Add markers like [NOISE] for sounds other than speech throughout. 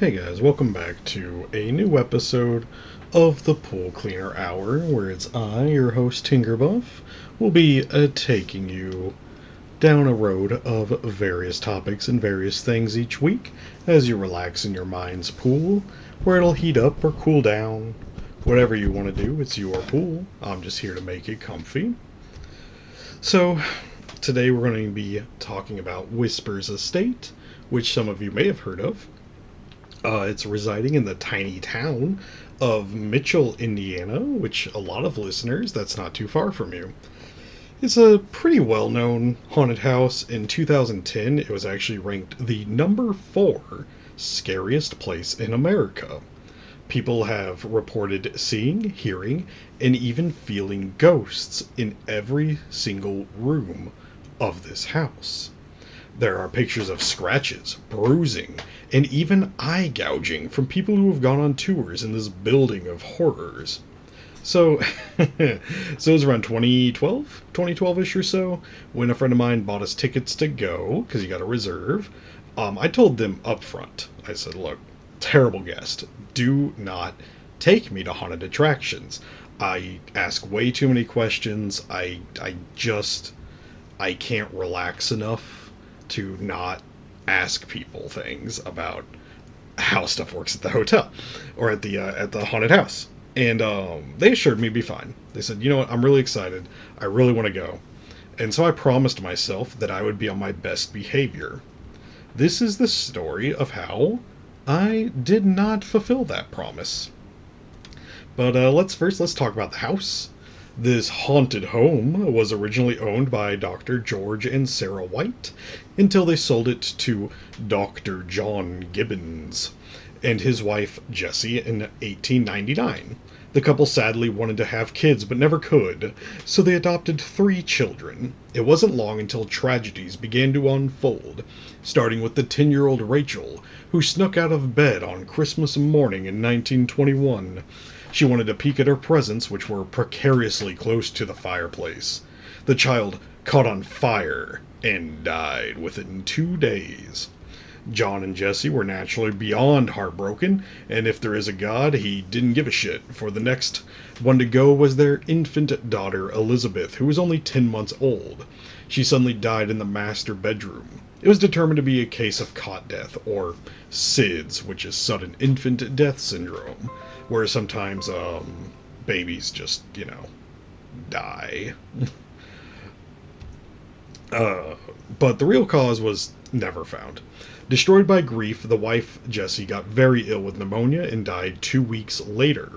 Hey guys, welcome back to a new episode of the Pool Cleaner Hour, where it's I, your host Tinkerbuff, will be uh, taking you down a road of various topics and various things each week as you relax in your mind's pool, where it'll heat up or cool down. Whatever you want to do, it's your pool. I'm just here to make it comfy. So, today we're going to be talking about Whispers Estate, which some of you may have heard of. Uh, it's residing in the tiny town of Mitchell, Indiana, which a lot of listeners, that's not too far from you. It's a pretty well known haunted house. In 2010, it was actually ranked the number four scariest place in America. People have reported seeing, hearing, and even feeling ghosts in every single room of this house. There are pictures of scratches, bruising, and even eye gouging from people who have gone on tours in this building of horrors. So, [LAUGHS] so it was around 2012, 2012-ish or so, when a friend of mine bought us tickets to go, because you got to reserve. Um, I told them up front, I said, look, terrible guest, do not take me to haunted attractions. I ask way too many questions. I, I just, I can't relax enough to not ask people things about how stuff works at the hotel or at the uh, at the haunted house. And um, they assured me it'd be fine. They said, you know what, I'm really excited. I really want to go. And so I promised myself that I would be on my best behavior. This is the story of how I did not fulfill that promise. But uh, let's first let's talk about the house. This haunted home was originally owned by Dr. George and Sarah White until they sold it to Dr. John Gibbons and his wife Jessie in 1899. The couple sadly wanted to have kids but never could, so they adopted three children. It wasn't long until tragedies began to unfold, starting with the 10 year old Rachel, who snuck out of bed on Christmas morning in 1921. She wanted to peek at her presents, which were precariously close to the fireplace. The child caught on fire and died within two days. John and Jessie were naturally beyond heartbroken, and if there is a God, he didn't give a shit, for the next one to go was their infant daughter, Elizabeth, who was only 10 months old. She suddenly died in the master bedroom. It was determined to be a case of cot death, or SIDS, which is sudden infant death syndrome where sometimes um, babies just you know die. [LAUGHS] uh, but the real cause was never found. Destroyed by grief, the wife, Jessie, got very ill with pneumonia and died two weeks later,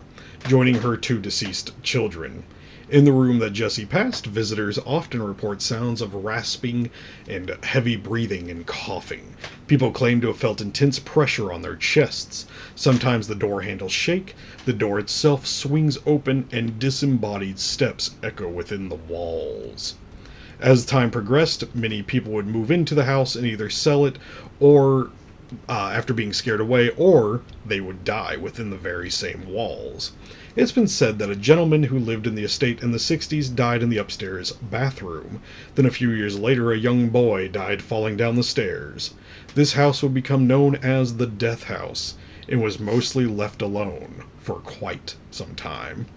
joining her two deceased children. In the room that Jessie passed, visitors often report sounds of rasping and heavy breathing and coughing. People claim to have felt intense pressure on their chests. Sometimes the door handles shake, the door itself swings open, and disembodied steps echo within the walls. As time progressed, many people would move into the house and either sell it or uh, after being scared away, or they would die within the very same walls. It's been said that a gentleman who lived in the estate in the 60s died in the upstairs bathroom. Then a few years later, a young boy died falling down the stairs. This house would become known as the Death House and was mostly left alone for quite some time.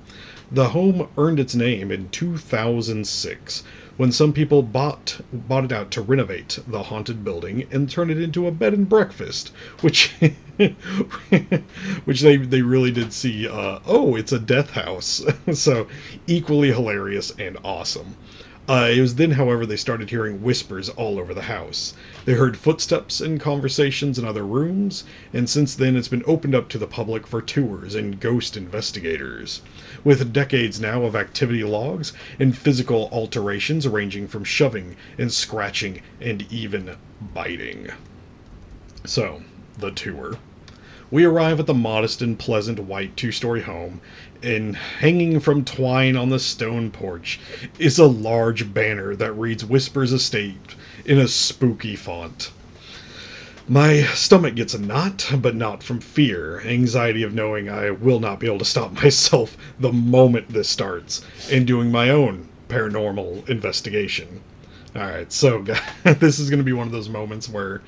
The home earned its name in 2006 when some people bought bought it out to renovate the haunted building and turn it into a bed and breakfast, which [LAUGHS] which they they really did see. Uh, oh, it's a death house, [LAUGHS] so equally hilarious and awesome. Uh, it was then, however, they started hearing whispers all over the house. They heard footsteps and conversations in other rooms, and since then it's been opened up to the public for tours and ghost investigators. With decades now of activity logs and physical alterations ranging from shoving and scratching and even biting. So, the tour. We arrive at the modest and pleasant white two story home, and hanging from twine on the stone porch is a large banner that reads Whispers Estate in a spooky font. My stomach gets a knot, but not from fear, anxiety of knowing I will not be able to stop [LAUGHS] myself the moment this starts, and doing my own paranormal investigation. Alright, so [LAUGHS] this is going to be one of those moments where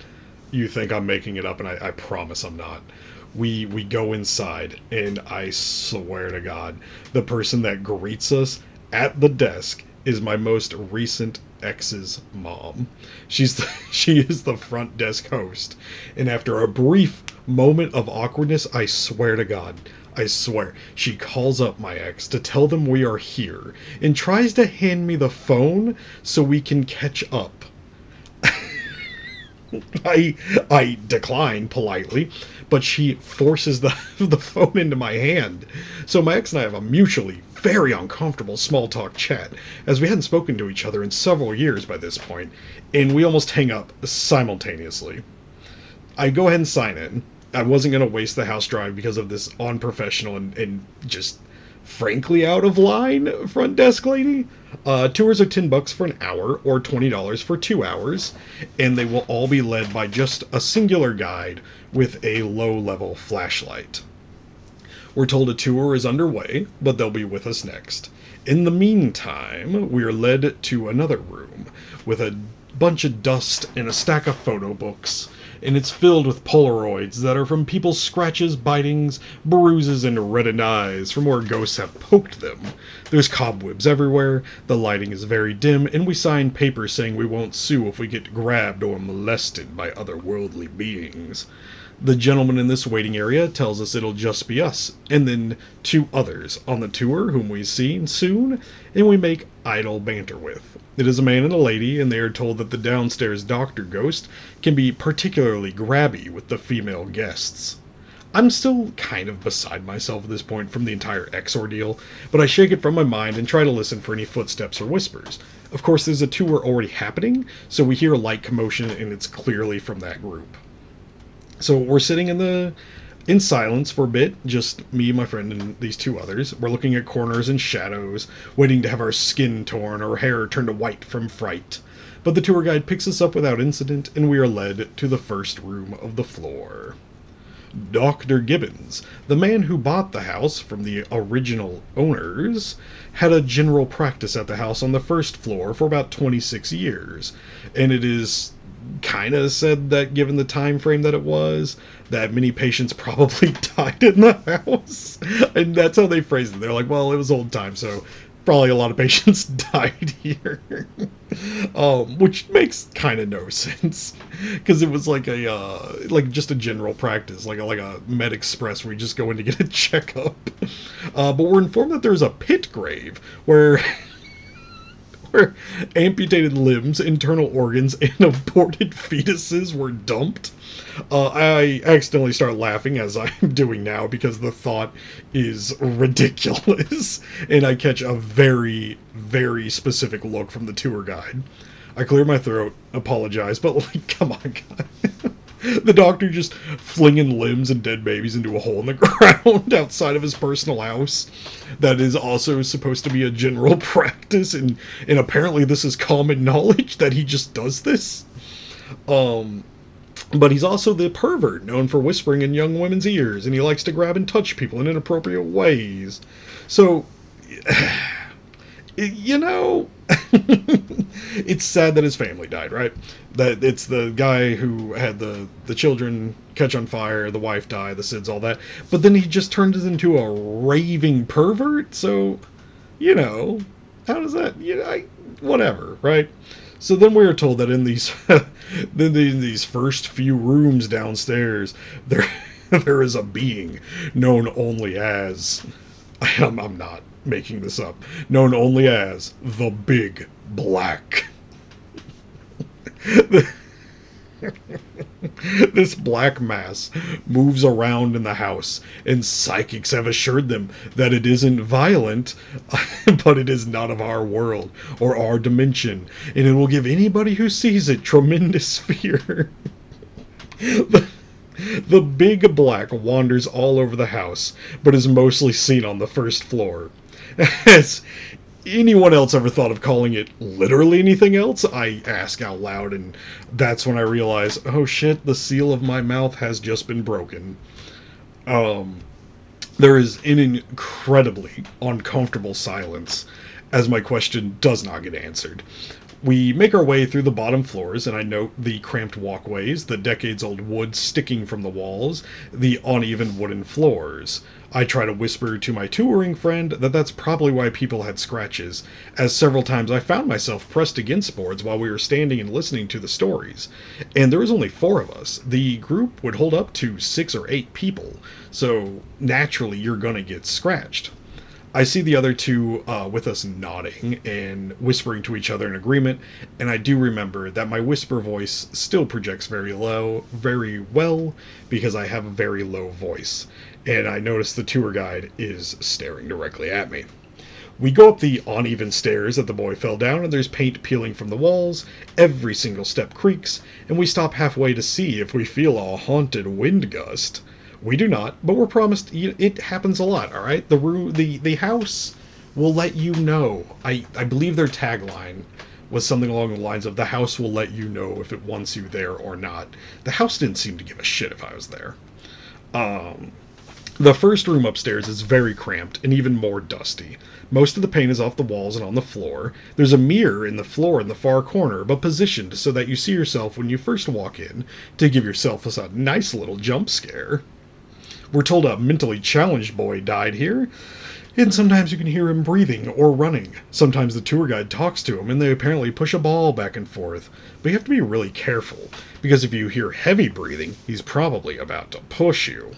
you think I'm making it up, and I, I promise I'm not. We we go inside, and I swear to God, the person that greets us at the desk is my most recent ex's mom. She's the, [LAUGHS] she is the front desk host, and after a brief moment of awkwardness, I swear to God, I swear, she calls up my ex to tell them we are here and tries to hand me the phone so we can catch up. [LAUGHS] I I decline politely, but she forces the [LAUGHS] the phone into my hand. So my ex and I have a mutually very uncomfortable small talk chat, as we hadn't spoken to each other in several years by this point, and we almost hang up simultaneously. I go ahead and sign in. I wasn't going to waste the house drive because of this unprofessional and, and just frankly out of line front desk lady. Uh, tours are 10 bucks for an hour or $20 for two hours, and they will all be led by just a singular guide with a low level flashlight. We're told a tour is underway, but they'll be with us next. In the meantime, we are led to another room with a bunch of dust and a stack of photo books and it's filled with Polaroids that are from people's scratches, bitings, bruises, and reddened eyes from where ghosts have poked them. There's cobwebs everywhere, the lighting is very dim, and we sign papers saying we won't sue if we get grabbed or molested by otherworldly beings. The gentleman in this waiting area tells us it'll just be us, and then two others on the tour whom we see soon, and we make idle banter with. It is a man and a lady, and they are told that the downstairs doctor ghost can be particularly grabby with the female guests. I'm still kind of beside myself at this point from the entire X ordeal, but I shake it from my mind and try to listen for any footsteps or whispers. Of course, there's a tour already happening, so we hear a light commotion, and it's clearly from that group. So we're sitting in the in silence for a bit, just me, my friend, and these two others. We're looking at corners and shadows, waiting to have our skin torn or hair turned to white from fright. But the tour guide picks us up without incident, and we are led to the first room of the floor. Dr. Gibbons, the man who bought the house from the original owners, had a general practice at the house on the first floor for about 26 years, and it is kind of said that given the time frame that it was that many patients [LAUGHS] probably died in the house. And that's how they phrased it. They're like well it was old time so probably a lot of [LAUGHS] patients [LAUGHS] died here. Um, which makes kind of no sense because it was like a uh, like just a general practice like a, like a med express where you just go in to get a checkup. Uh, but we're informed that there's a pit grave where where amputated limbs, internal organs, and [LAUGHS] aborted fetuses were dumped. Uh, I accidentally start laughing as I'm [LAUGHS] doing now because the thought is ridiculous, [LAUGHS] and I catch a very, very specific look from the tour guide. I clear my throat, apologize, but like, come on, guys. [LAUGHS] the doctor just flinging limbs and dead babies into a hole in the [LAUGHS] ground outside of his personal house. That is also supposed to be a general [LAUGHS] practice and and apparently this is common knowledge that he just does this. Um but he's also the pervert known for whispering in young women's ears and he likes to grab and touch people in inappropriate ways. So [SIGHS] you know it's sad that his family died, right? That it's the guy who had the the children catch on fire, the wife die, the SIDS, all that. But then he just turned it into a raving pervert. So, you know, how does that? You know, I, whatever, right? So then we are told that in these [LAUGHS] then in these first few rooms downstairs, [LAUGHS] there there is a being known only as [LAUGHS] I'm, I'm not making this up, known only as the Big Black. [LAUGHS] this black mass moves around in the house, and psychics have assured them that it isn't violent, [LAUGHS] but it is not of our world or our dimension, and it will give anybody who sees it tremendous [LAUGHS] fear. the, the big black wanders all over the house, but is mostly seen on the first floor. Has anyone else ever thought of calling it literally anything else? I ask out loud, and that's when I realize, oh shit, the seal of my mouth has just been broken. Um, there is an incredibly uncomfortable silence as my question does not get answered. We make our way through the bottom floors, and I note the cramped walkways, the decades old wood sticking from the walls, the uneven wooden floors. I try to whisper to my touring friend that that's probably why people had scratches, as several times I found myself pressed against boards while we were standing and listening to the stories. And there was only four of us. The group would hold up to six or eight people, so naturally you're gonna get scratched. I see the other two uh, with us nodding and whispering to each other in agreement, and I do remember that my whisper voice still projects very low, very well, because I have a very low voice. And I notice the tour guide is staring directly at me. We go up the uneven stairs that the boy fell down, and there's paint peeling from the walls. Every single step creaks, and we stop halfway to see if we feel a haunted wind gust. We do not, but we're promised it happens a lot. All right, the the the house will let you know. I I believe their tagline was something along the lines of the house will let you know if it wants you there or not. The house didn't seem to give a shit if I was there. Um, the first room upstairs is very cramped and even more dusty. Most of the paint is off the walls and on the floor. There's a mirror in the floor in the far corner, but positioned so that you see yourself when you first walk in to give yourself a nice little jump scare. We're told a mentally challenged boy died here, and sometimes you can hear him breathing or running. Sometimes the tour guide talks to him, and they apparently push a ball back and forth. But you have to be really careful, because if you hear heavy breathing, he's probably about to push you.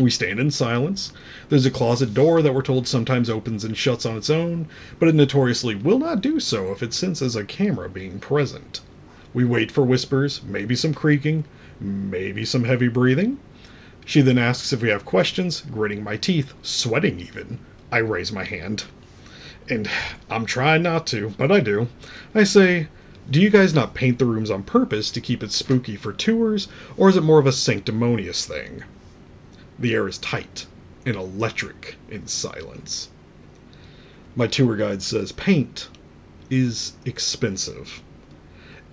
We stand in silence. There's a closet door that we're told sometimes opens and shuts on its own, but it notoriously will not do so if it senses a camera being present. We wait for whispers, maybe some creaking, maybe some heavy breathing. She then asks if we have questions, gritting my teeth, sweating even. I raise my hand. And I'm trying not to, but I do. I say, Do you guys not paint the rooms on purpose to keep it spooky for tours, or is it more of a sanctimonious thing? The air is tight and electric in silence. My tour guide says paint is expensive.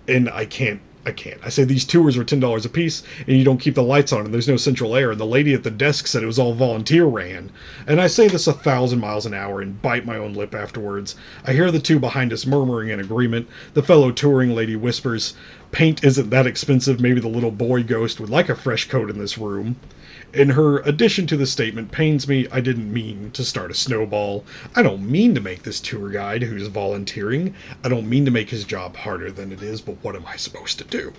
And I can't I can't. I say these tours are ten dollars a piece, and you don't keep the lights on, and there's no central air. And the lady at the desk said it was all volunteer ran. And I say this a thousand miles an hour and bite my own lip afterwards. I hear the two behind us murmuring in agreement. The fellow touring lady whispers, "Paint isn't that expensive. Maybe the little boy ghost would like a fresh coat in this room." In her addition to the statement pains me I didn't mean to start a snowball. I don't mean to make this tour guide who's volunteering. I don't mean to make his job harder than it is, but what am I supposed to do?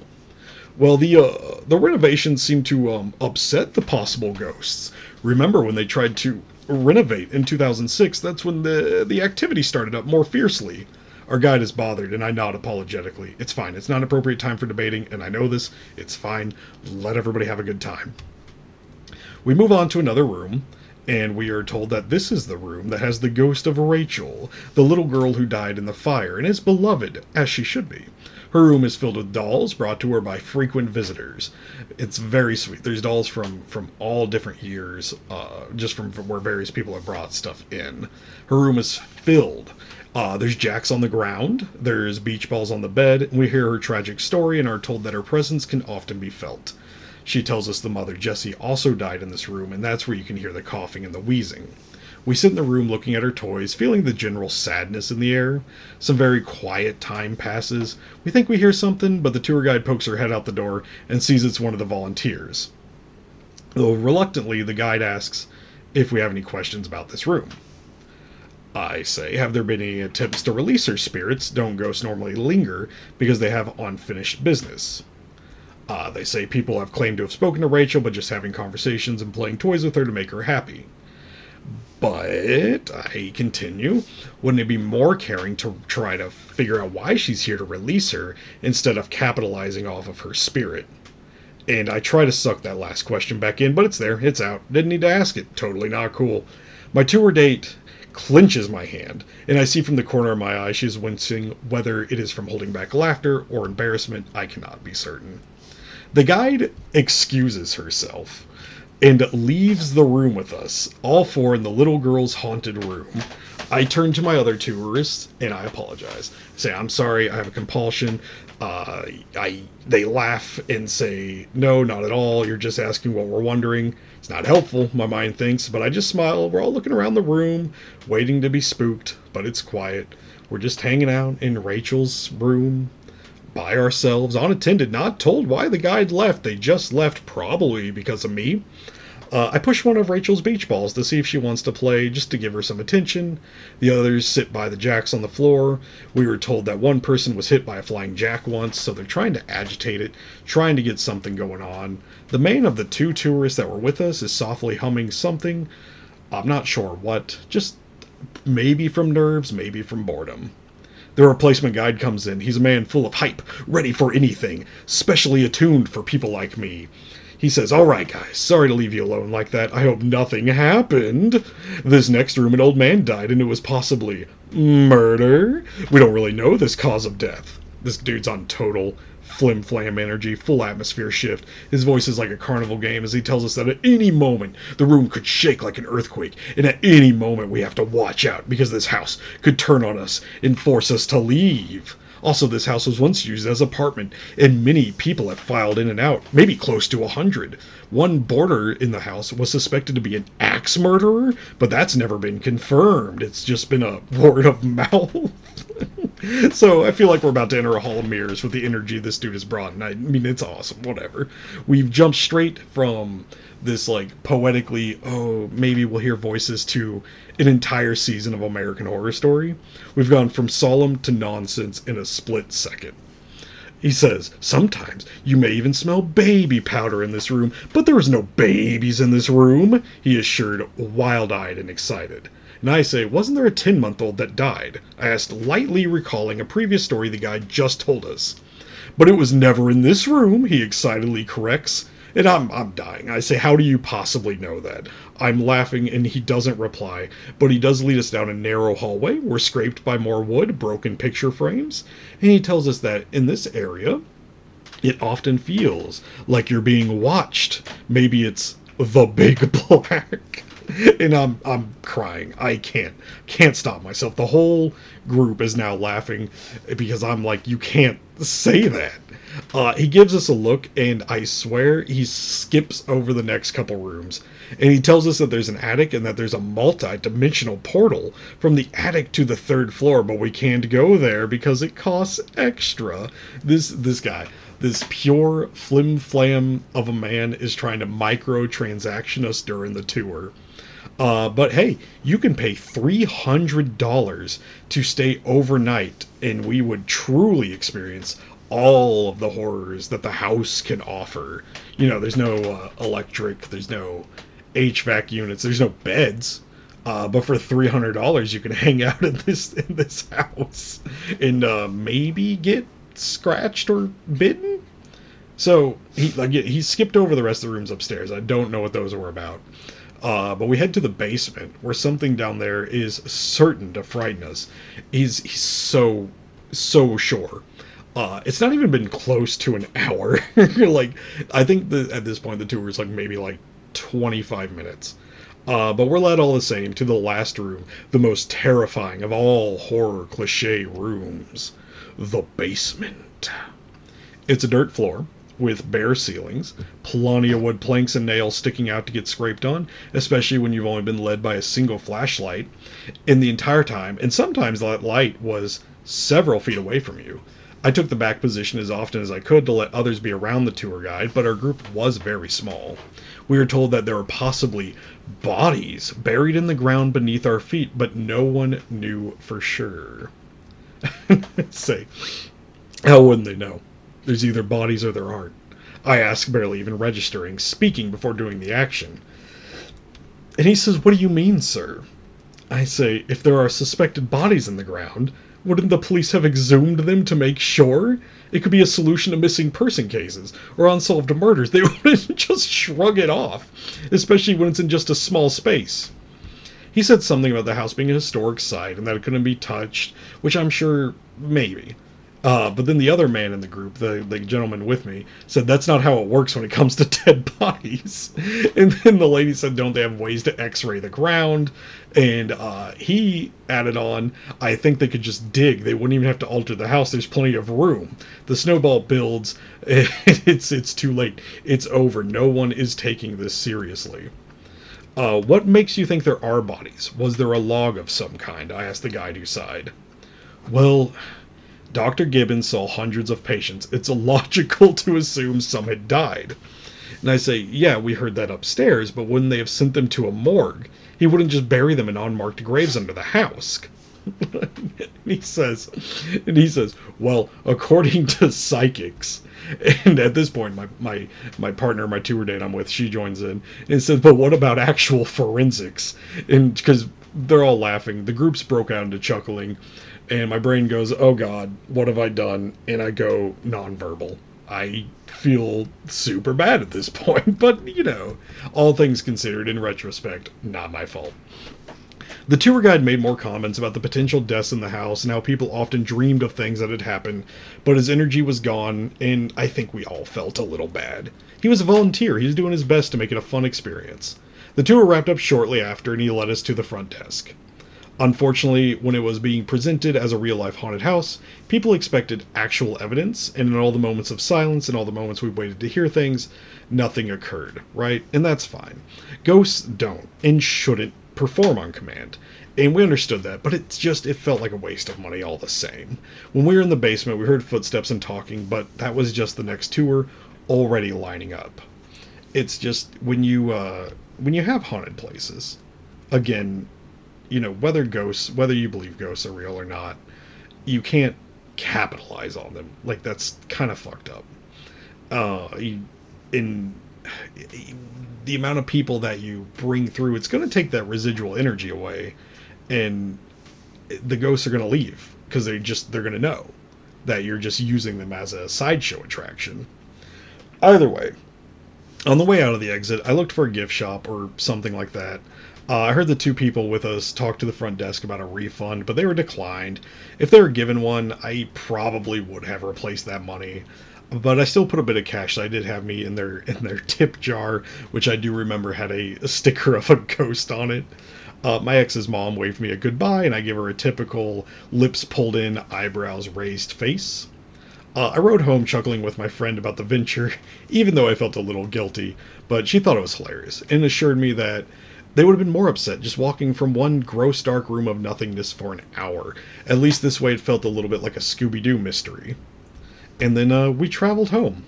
Well, the uh, the renovations seem to um, upset the possible ghosts. Remember when they tried to renovate in 2006? That's when the the activity started up more fiercely. Our guide is bothered, and I nod apologetically. It's fine. It's not an appropriate time for debating, and I know this. It's fine. Let everybody have a good time. We move on to another room, and we are told that this is the room that has the ghost of Rachel, the little girl who died in the fire, and is beloved, as she should be. Her room is filled with dolls brought to her by frequent visitors. It's very sweet. There's dolls from from all different years, uh, just from, from where various people have brought stuff in. Her room is filled. Uh, there's jacks on the ground. There's beach balls on the bed. We hear her tragic story and are told that her presence can often be felt. She tells us the mother, Jessie, also died in this room, and that's where you can hear the coughing and the wheezing. We sit in the room looking at her toys, feeling the general sadness in the air. Some very quiet time passes. We think we hear something, but the tour guide pokes her head out the door and sees it's one of the volunteers. Though reluctantly, the guide asks if we have any questions about this room. I say, have there been any attempts to release her spirits? Don't ghosts normally linger because they have unfinished business? Uh, they say people have claimed to have spoken to Rachel, but just having conversations and playing toys with her to make her happy. But, I continue, wouldn't it be more caring to try to figure out why she's here to release her instead of capitalizing off of her spirit? And I try to suck that last question back in, but it's there, it's out. Didn't need to ask it. Totally not cool. My tour date clenches my hand, and I see from the corner of my eye she is wincing, whether it is from holding back laughter or embarrassment, I cannot be certain. The guide excuses herself and leaves the room with us, all four in the little girl's haunted room. I turn to my other tourists and I apologize. Say, I'm sorry, I have a compulsion. Uh, I they laugh and say, "No, not at all. You're just asking what we're wondering." It's not helpful, my mind thinks, but I just smile. We're all looking around the room, waiting to be spooked, but it's quiet. We're just hanging out in Rachel's room by ourselves, unattended, not told why the guide left. They just left probably because of me. Uh, I push one of Rachel's beach balls to see if she wants to play, just to give her some attention. The others sit by the jacks on the floor. We were told that one person was hit by a flying jack once, so they're trying to agitate it, trying to get something going on. The main of the two tourists that were with us is softly humming something. I'm not sure what, just maybe from nerves, maybe from boredom. The replacement guide comes in. He's a man full of hype, ready for anything, specially attuned for people like me. He says, All right, guys, sorry to leave you alone like that. I hope nothing happened. This next room, an old man died, and it was possibly murder. We don't really know this cause of death. This dude's on total flim flam energy, full atmosphere shift. His voice is like a carnival game as he tells us that at any moment the room could shake like an earthquake, and at any moment we have to watch out because this house could turn on us and force us to leave. Also, this house was once used as apartment, and many people have filed in and out, maybe close to a hundred. One boarder in the house was suspected to be an axe murderer, but that's never been confirmed. It's just been a [LAUGHS] word of mouth. [LAUGHS] so I feel like we're about to enter a hall of mirrors with the energy this dude has brought, and I mean it's awesome. Whatever. We've jumped straight from this like poetically, oh maybe we'll hear voices to an entire season of American Horror Story. We've gone from solemn to nonsense in a split second. He says, Sometimes you may even smell baby powder in this room, but there is no babies in this room, he assured, wild eyed and excited. And I say, Wasn't there a 10 month old that died? I asked, lightly recalling a previous story the guy just told us. But it was never in this room, he excitedly corrects. And I'm, I'm dying. I say, How do you possibly know that? I'm laughing, and he doesn't reply, but he does lead us down a narrow hallway. We're scraped by more wood, broken picture frames, and he tells us that in this area, it often feels like you're being watched. Maybe it's the big [LAUGHS] black. [LAUGHS] and I'm I'm crying. I can't can't stop myself. The whole group is now laughing because I'm like, you can't say that. Uh, he gives us a look, and I swear he skips over the next couple rooms. And he tells us that there's an attic and that there's a multi dimensional portal from the attic to the third floor, but we can't go there because it costs extra. This this guy, this pure flim flam of a man is trying to microtransaction us during the tour. Uh, but hey, you can pay $300 to stay overnight, and we would truly experience all of the horrors that the house can offer. You know, there's no uh, electric, there's no HVAC units, there's no beds. Uh, but for three hundred dollars, you can [LAUGHS] hang out in this in this house and uh, maybe get scratched or bitten. So he like he skipped over the rest of the rooms upstairs. I don't know what those were about. Uh, but we head to the basement where something down there is certain to frighten us. He's he's so so sure. Uh, it's not even been close to an hour. [LAUGHS] like I think that at this point the tour is like maybe like 25 minutes. Uh, but we're led all the same to the last room, the most terrifying of all horror cliche rooms, the basement. It's a dirt floor with bare ceilings, plenty of wood planks and nails sticking out to get scraped on, especially when you've only been led by a single flashlight in the entire time, and sometimes that light was several feet away from you. I took the back position as often as I could to let others be around the tour guide, but our group was very small. We were told that there were possibly bodies buried in the ground beneath our feet, but no one knew for sure. [LAUGHS] Say, how wouldn't they know? There's either bodies or there aren't. I ask, barely even registering, speaking before doing the action. And he says, What do you mean, sir? I say, If there are suspected bodies in the ground, wouldn't the police have exhumed them to make sure? It could be a solution to missing person cases or unsolved murders. They [LAUGHS] wouldn't just shrug it off, especially when it's in just a small space. He said something about the house being a historic site and that it couldn't be touched, which I'm sure maybe. Uh, but then the other man in the group, the, the gentleman with me, said that's not how it works when it comes to [LAUGHS] dead bodies. And then the lady said, don't they have ways to x ray the ground? And uh, he added on, I think they could just dig. They wouldn't even have to alter the house. There's plenty of room. The snowball builds. [LAUGHS] It's, it's too late. It's over. No one is taking this seriously. Uh, what makes you think there are bodies? Was there a log of some kind? I asked the guide who sighed. Well, Dr. Gibbons saw hundreds of patients. It's [LAUGHS] illogical to assume some had died. And I say, Yeah, we heard that upstairs, but wouldn't they have sent them to a morgue? He wouldn't just bury them in unmarked graves under the house. He says, and he says, Well, according to psychics, and at this point, my, my, my partner, my tour date I'm with, she joins in and says, But what about actual forensics? And because they're all laughing, the groups broke out into chuckling and my brain goes, "Oh God, what have I done?" And I go nonverbal. I feel super bad at this [LAUGHS] point, but you know, all things considered, in retrospect, not my fault. The tour guide made more comments about the potential deaths in the house and how people often dreamed of things that had happened, but his energy was gone, and I think we all felt a little bad. He was a volunteer, he was doing his best to make it a fun experience. The tour wrapped up shortly after, and he led us to the front desk. Unfortunately, when it was being presented as a real life haunted house, people expected actual evidence, and in all the moments of silence and all the moments we waited to hear things, nothing occurred, right? And that's fine. Ghosts don't and shouldn't perform on command. And we understood that, but it's just, it felt like a waste of money all the same. When we were in the basement, we heard footsteps and talking, but that was just the next tour already lining up. It's just when you, uh, when you have haunted places, again, you know whether ghosts whether you believe ghosts are real or not you can't capitalize on them like that's kind of fucked up uh in the amount of people that you bring through it's going to take that residual energy away and the ghosts are going to leave because they just they're going to know that you're just using them as a sideshow attraction either way on the way out of the exit i looked for a gift shop or something like that uh, I heard the two people with us talk to the front desk about a refund, but they were declined. If they were given one, I probably would have replaced that money. But I still put a bit of cash that I did have me in their in their tip jar, which I do remember had a, a sticker of a ghost on it. Uh, my ex's mom waved me a goodbye, and I gave her a typical lips pulled in, eyebrows raised face. Uh, I rode home chuckling with my friend about the venture, [LAUGHS] even though I felt a little guilty, but she thought it was hilarious and assured me that they would have been more upset just walking from one gross dark room of nothingness for an hour. At least this way it felt a little bit like a Scooby Doo mystery. And then uh, we traveled home.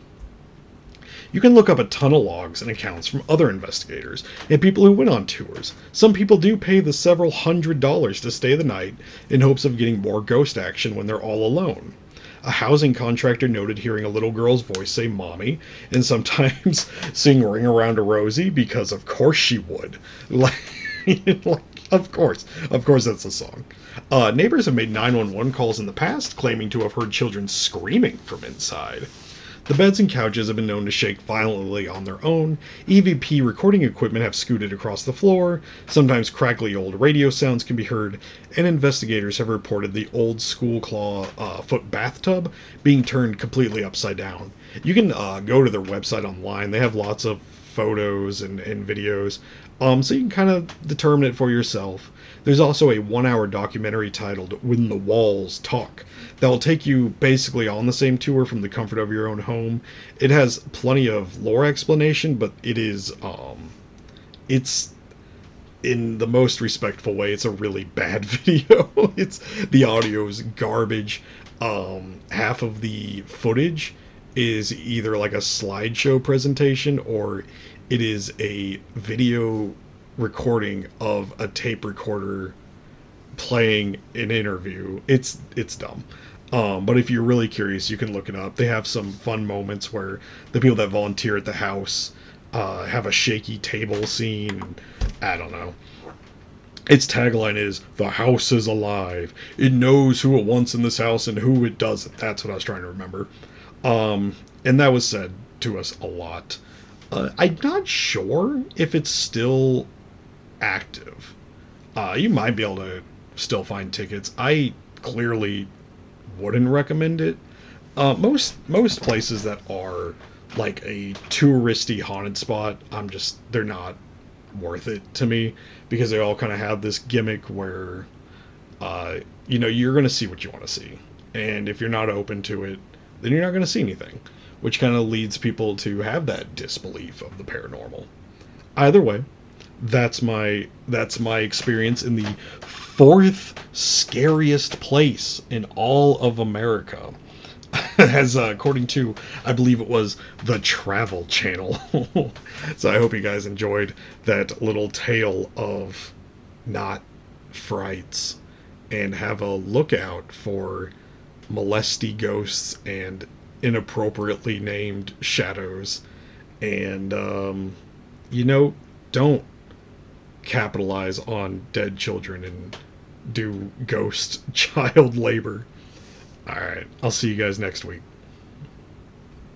You can look up a ton of logs and accounts from other investigators and people who went on tours. Some people do pay the several hundred dollars to stay the night in hopes of getting more ghost action when they're all alone. A housing contractor noted hearing a little girl's voice say mommy and sometimes [LAUGHS] sing Ring Around a Rosie because of course she would. [LAUGHS] Like, like of course, of course that's a song. Uh, neighbors have made 911 calls in the past claiming to have heard children screaming from inside. The beds and couches have been known to shake violently on their own. EVP recording equipment have scooted across the floor. Sometimes crackly old radio sounds can be heard, and investigators have reported the old school claw uh, foot bathtub being turned completely upside down. You can uh, go to their website online. They have lots of photos and, and videos, um, so you can kind of determine it for yourself. There's also a one hour documentary titled When the Walls Talk that will take you basically on the same tour from the comfort of your own home. It has plenty of lore explanation, but it is, um, it's in the most respectful way, it's a really bad [LAUGHS] video. it's the audio is garbage. Um, half of the footage is either like a slideshow presentation or it is a video recording of a tape recorder playing an interview. It's it's dumb. Um, but if you're really curious, you can look it up. They have some fun moments where the people that volunteer at the house uh, have a shaky table scene. I don't know. Its tagline is "The house is alive. It knows who it wants in this house and who it doesn't." That's what I was trying to remember. Um, and that was said to us a lot. Uh, I'm not sure if it's still active. Uh, you might be able to still find tickets. I clearly wouldn't recommend it. Uh, most most places that are like a touristy haunted spot, I'm just they're not worth it to me because they all kind of have this gimmick where, uh, you know, you're gonna see what you want to see, and if you're not open to it, then you're not gonna see anything, which kind of leads people to have that disbelief of the paranormal. Either way, that's my that's my experience in the fourth scariest place in all of America. [LAUGHS] As uh, according to, I believe it was the Travel Channel. [LAUGHS] so I hope you guys enjoyed that little tale of not frights and have a lookout for molesty ghosts and inappropriately named shadows. And, um, you know, don't capitalize on dead children and do ghost [LAUGHS] child labor. All right, I'll see you guys next week.